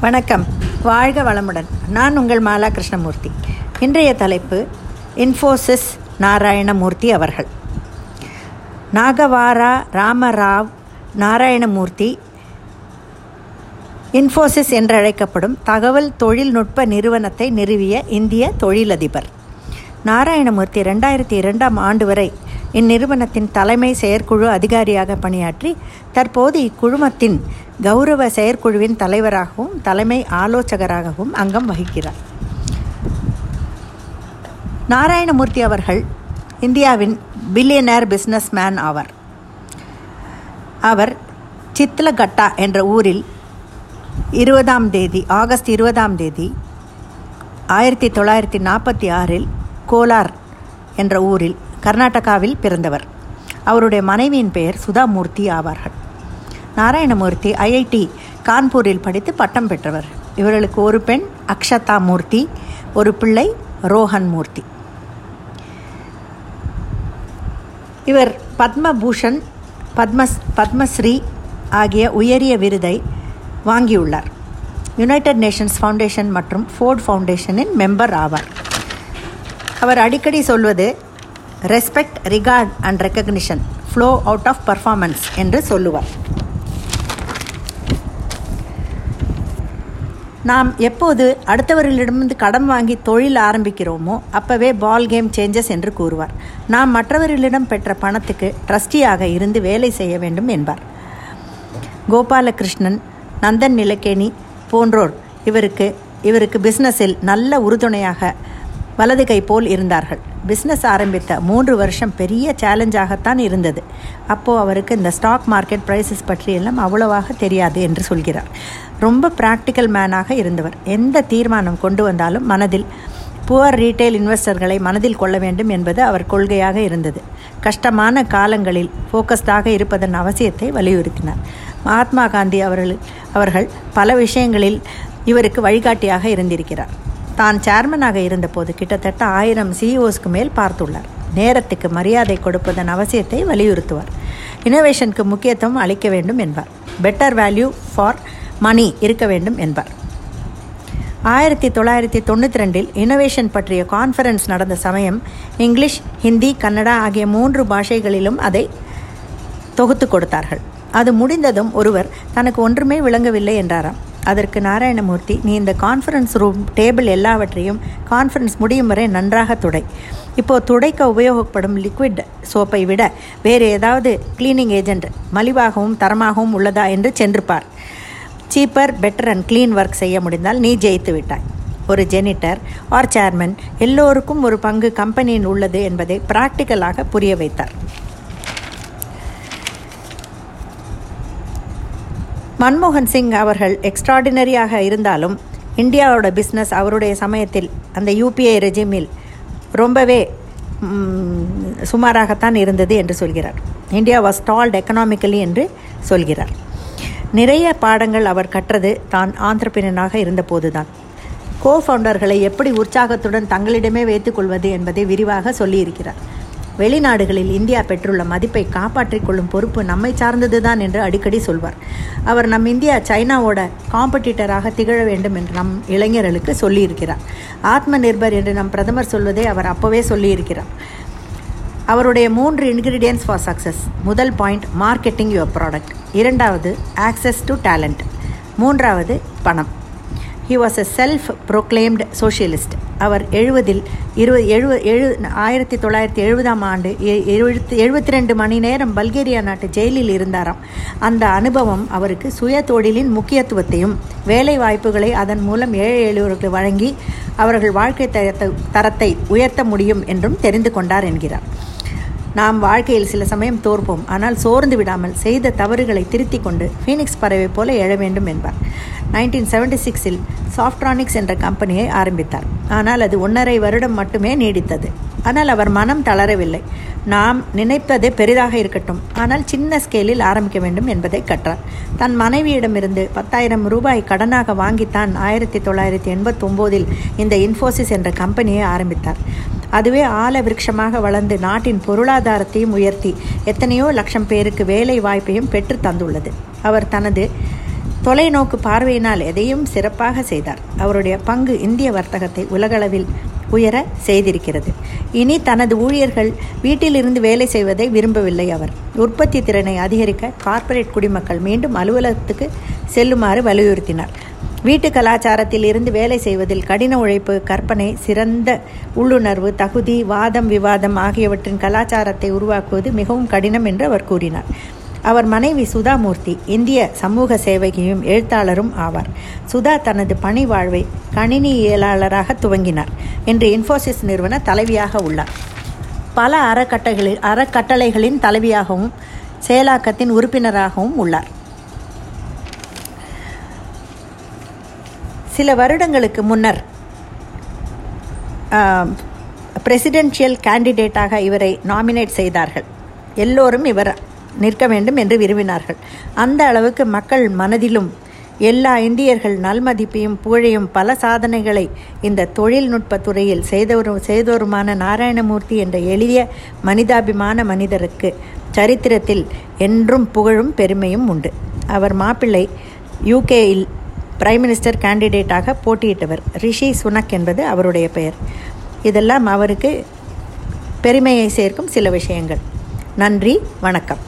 வணக்கம். வாழ்க வளமுடன். நான் உங்கள் மாலா கிருஷ்ணமூர்த்தி. இன்றைய தலைப்பு இன்ஃபோசிஸ் நாராயணமூர்த்தி அவர்கள். நாகவாரா ராமராவ் நாராயணமூர்த்தி இன்ஃபோசிஸ் என்றழைக்கப்படும் தகவல் தொழில்நுட்ப நிறுவனத்தை நிறுவிய இந்திய தொழிலதிபர். நாராயணமூர்த்தி ரெண்டாயிரத்தி இரண்டாம் ஆண்டு வரை இந்நிறுவனத்தின் தலைமை செயற்குழு அதிகாரியாக பணியாற்றி தற்போது இக்குழுமத்தின் கௌரவ செயற்குழுவின் தலைவராகவும் தலைமை ஆலோசகராகவும் அங்கம் வகிக்கிறார். நாராயணமூர்த்தி அவர்கள் இந்தியாவின் பில்லியனர் பிஸ்னஸ்மேன் ஆவார். அவர் சித்லகட்டா என்ற ஊரில் இருபதாம் தேதி ஆகஸ்ட் இருபதாம் தேதி ஆயிரத்தி தொள்ளாயிரத்தி நாற்பத்தி ஆறில் கோலார் என்ற ஊரில் கர்நாடகாவில் பிறந்தவர். அவருடைய மனைவியின் பெயர் சுதாமூர்த்தி ஆவார்கள். நாராயணமூர்த்தி ஐஐடி கான்பூரில் படித்து பட்டம் பெற்றவர். இவர்களுக்கு ஒரு பெண் அக்ஷதா மூர்த்தி ஒரு பிள்ளை ரோஹன் மூர்த்தி இவர் பத்மபூஷன் பத்மஸ் பத்மஸ்ரீ ஆகிய உயரிய விருதை வாங்கியுள்ளார். யுனைடெட் நேஷன்ஸ் ஃபவுண்டேஷன் மற்றும் ஃபோர்ட் ஃபவுண்டேஷனின் மெம்பர் ஆவார். அவர் அடிக்கடி சொல்வது respect regard and recognition flow out of performance என்று சொல்லுவார். நாம் எப்போது அடுத்தவர்களிடமிருந்து கடன் வாங்கி தொழில் ஆரம்பிக்கிறோமோ அப்போவே பால் கேம் சேஞ்சஸ் என்று கூறுவார். நாம் மற்றவர்களிடம் பெற்ற பணத்துக்கு ட்ரஸ்டியாக இருந்து வேலை செய்ய வேண்டும் என்பார். கோபாலகிருஷ்ணன் நந்தன் நிலக்கேணி போன்றோர் இவருக்கு இவருக்கு பிஸ்னஸில் நல்ல உறுதுணையாக வலது கை போல் இருந்தார்கள். பிஸ்னஸ் ஆரம்பித்த மூன்று வருஷம் பெரிய சேலஞ்சாகத்தான் இருந்தது. அப்போது அவருக்கு இந்த ஸ்டாக் மார்க்கெட் ப்ரைஸஸ் பற்றியெல்லாம் அவ்வளவாக தெரியாது என்று சொல்கிறார். ரொம்ப ப்ராக்டிக்கல் மேனாக இருந்தவர். எந்த தீர்மானம் கொண்டு வந்தாலும் மனதில் புவர் ரீட்டைல் இன்வெஸ்டர்களை மனதில் கொள்ள வேண்டும் என்பது அவர் கொள்கையாக இருந்தது. கஷ்டமான காலங்களில் ஃபோக்கஸ்டாக இருப்பதன் அவசியத்தை வலியுறுத்தினார். மகாத்மா காந்தி அவர்கள் அவர்கள் பல விஷயங்களில் இவருக்கு வழிகாட்டியாக இருந்திருக்கிறார். தான் சேர்மனாக இருந்தபோது கிட்டத்தட்ட ஆயிரம் சிஇஓஸ்க்கு மேல் பார்த்துள்ளார். நேரத்துக்கு மரியாதை கொடுப்பதன் அவசியத்தை வலியுறுத்துவார். இனோவேஷனுக்கு முக்கியத்துவம் அளிக்க வேண்டும் என்பார். பெட்டர் வேல்யூ ஃபார் மணி இருக்க வேண்டும் என்பார். ஆயிரத்தி தொள்ளாயிரத்தி தொண்ணூற்றி ரெண்டில் இனோவேஷன் பற்றிய கான்ஃபரன்ஸ் நடந்த சமயம் இங்கிலீஷ் ஹிந்தி கன்னடா ஆகிய மூன்று பாஷைகளிலும் அதை தொகுத்து கொடுத்தார்கள். அது முடிந்ததும் ஒருவர் தனக்கு ஒன்றுமே விளங்கவில்லை என்றாராம். அதற்கு நாராயணமூர்த்தி நீ இந்த கான்ஃபரன்ஸ் ரூம் டேபிள் எல்லாவற்றையும் கான்ஃபரன்ஸ் முடியும் வரை நன்றாக துடை. இப்போது துடைக்க உபயோகப்படும் லிக்விட் சோப்பை விட வேறு ஏதாவது கிளீனிங் ஏஜென்ட் மலிவாகவும் தரமாகவும் உள்ளதா என்று சென்றுப்பார் cheaper better and clean work செய்ய முடிந்தால் நீ ஜெயித்து விட்டாய். ஒரு ஜெனிட்டர் ஆர் சேர்மன் எல்லோருக்கும் ஒரு பங்கு கம்பெனியில் உள்ளது என்பதை பிராக்டிக்கலாக புரிய வைத்தார். மன்மோகன் சிங் அவர்கள் எக்ஸ்ட்ராடினரியாக இருந்தாலும் இந்தியாவோட பிஸ்னஸ் அவருடைய சமயத்தில் அந்த யூபிஐ ரெஜிமில் ரொம்பவே சுமாராகத்தான் இருந்தது என்று சொல்கிறார். இந்தியா வாஸ் ஸ்டால்ட் எக்கனாமிக்கலி என்று சொல்கிறார். நிறைய பாடங்கள் அவர் கற்றது தான் ஆந்திரப்பினனாக இருந்தபோதுதான். கோ ஃபவுண்டர்களை எப்படி உற்சாகத்துடன் தங்களிடமே வைத்துக்கொள்வது என்பதை விரிவாக சொல்லியிருக்கிறார். வெளிநாடுகளில் இந்தியா பெற்றுள்ள மதிப்பை காப்பாற்றிக் கொள்ளும் பொறுப்பு நம்மை சார்ந்ததுதான் என்று அடிக்கடி சொல்வார். அவர் நம் இந்தியா சைனாவோட காம்படிட்டராக திகழ வேண்டும் என்று நம் இளைஞர்களுக்கு சொல்லியிருக்கிறார். ஆத்ம நிர்பர் என்று நம் பிரதமர் சொல்வதை அவர் அப்போவே சொல்லியிருக்கிறார். அவருடைய மூன்று இன்கிரீடியன்ஸ் ஃபார் சக்ஸஸ் முதல் பாயிண்ட் மார்க்கெட்டிங் யுவர் ப்ராடக்ட் இரண்டாவது ஆக்சஸ் டு டேலண்ட் மூன்றாவது பணம். He was a self proclaimed socialist அவர் எழுபதில் இருபது எழுப எழு ஆயிரத்தி தொள்ளாயிரத்தி எழுபதாம் ஆண்டு எழுபத்தி எழுபத்தி ரெண்டு மணி நேரம் பல்கேரியா நாட்டு ஜெயிலில் இருந்தாராம். அந்த அனுபவம் அவருக்கு சுய தொழிலின் முக்கியத்துவத்தையும் வேலை வாய்ப்புகளை அதன் மூலம் ஏழை எளியோர்களுக்கு வழங்கி அவர்கள் வாழ்க்கை தரத்தை தரத்தை உயர்த்த முடியும் என்றும் தெரிந்து கொண்டார் என்கிறார். நாம் வாழ்க்கையில் சில சமயம் தோற்போம். ஆனால் சோர்ந்து விடாமல் செய்த தவறுகளை திருத்தி கொண்டு ஃபீனிக்ஸ் பறவை போல எழ வேண்டும் என்பார். நைன்டீன் செவன்டி சிக்ஸில் சாஃப்ட்ரானிக்ஸ் என்ற கம்பெனியை ஆரம்பித்தார். ஆனால் அது ஒன்றரை வருடம் மட்டுமே நீடித்தது. ஆனால் அவர் மனம் தளரவில்லை. நாம் நினைப்பது பெரிதாக இருக்கட்டும். ஆனால் சின்ன ஸ்கேலில் ஆரம்பிக்க வேண்டும் என்பதை கற்றார். தன் மனைவியிடமிருந்து பத்தாயிரம் ரூபாய் கடனாக வாங்கித்தான் ஆயிரத்தி தொள்ளாயிரத்தி எண்பத்தொம்போதில் இந்த இன்ஃபோசிஸ் என்ற கம்பெனியை ஆரம்பித்தார். அதுவே ஆல விருட்சமாக வளர்ந்து நாட்டின் பொருளாதாரத்தையும் உயர்த்தி எத்தனையோ லட்சம் பேருக்கு வேலை வாய்ப்பையும் பெற்று தந்துள்ளது. அவர் தனது தொலைநோக்கு பார்வையினால் எதையும் சிறப்பாக செய்தார். அவருடைய பங்கு இந்திய வர்த்தகத்தை உலகளவில் உயர செய்திருக்கிறது. இனி தனது ஊழியர்கள் வீட்டிலிருந்து வேலை செய்வதை விரும்பவில்லை அவர். உற்பத்தி திறனை அதிகரிக்க கார்ப்பரேட் குடிமக்கள் மீண்டும் அலுவலகத்துக்கு செல்லுமாறு வலியுறுத்தினார். வீட்டு கலாச்சாரத்தில் இருந்து வேலை செய்வதில் கடின உழைப்பு கற்பனை சிறந்த உள்ளுணர்வு தகுதி வாதம் விவாதம் ஆகியவற்றின் கலாச்சாரத்தை உருவாக்குவது மிகவும் கடினம் என்று அவர் கூறினார். அவர் மனைவி சுதாமூர்த்தி இந்திய சமூக சேவகியும் எழுத்தாளரும் ஆவார். சுதா தனது பணி வாழ்வை கணினியியலாளராக துவங்கினார். இன்று இன்ஃபோசிஸ் நிறுவன தலைவியாக உள்ளார். பல அறக்கட்டைகளில் அறக்கட்டளைகளின் தலைவியாகவும் செயலாக்கத்தின் உறுப்பினராகவும் உள்ளார். சில வருடங்களுக்கு முன்னர் பிரசிடென்ஷியல் கேண்டிடேட்டாக இவரை நாமினேட் செய்தார்கள். எல்லோரும் இவர் நிற்க வேண்டும் என்று விரும்பினார்கள். அந்த அளவுக்கு மக்கள் மனதிலும் எல்லா இந்தியர்கள் நல்மதிப்பையும் புகழையும் பல சாதனைகளை இந்த தொழில்நுட்ப துறையில் செய்தவரும் செய்தோருமான நாராயணமூர்த்தி என்ற எளிய மனிதாபிமான மனிதருக்கு சரித்திரத்தில் என்றும் புகழும் பெருமையும் உண்டு. அவர் மாப்பிள்ளை யூகேயில் பிரைம் மினிஸ்டர் கேண்டிடேட்டாக போட்டியிட்டவர் ரிஷி சுனக் என்பது அவருடைய பெயர். இதெல்லாம் அவருக்கு பெருமையை சேர்க்கும் சில விஷயங்கள். நன்றி வணக்கம்.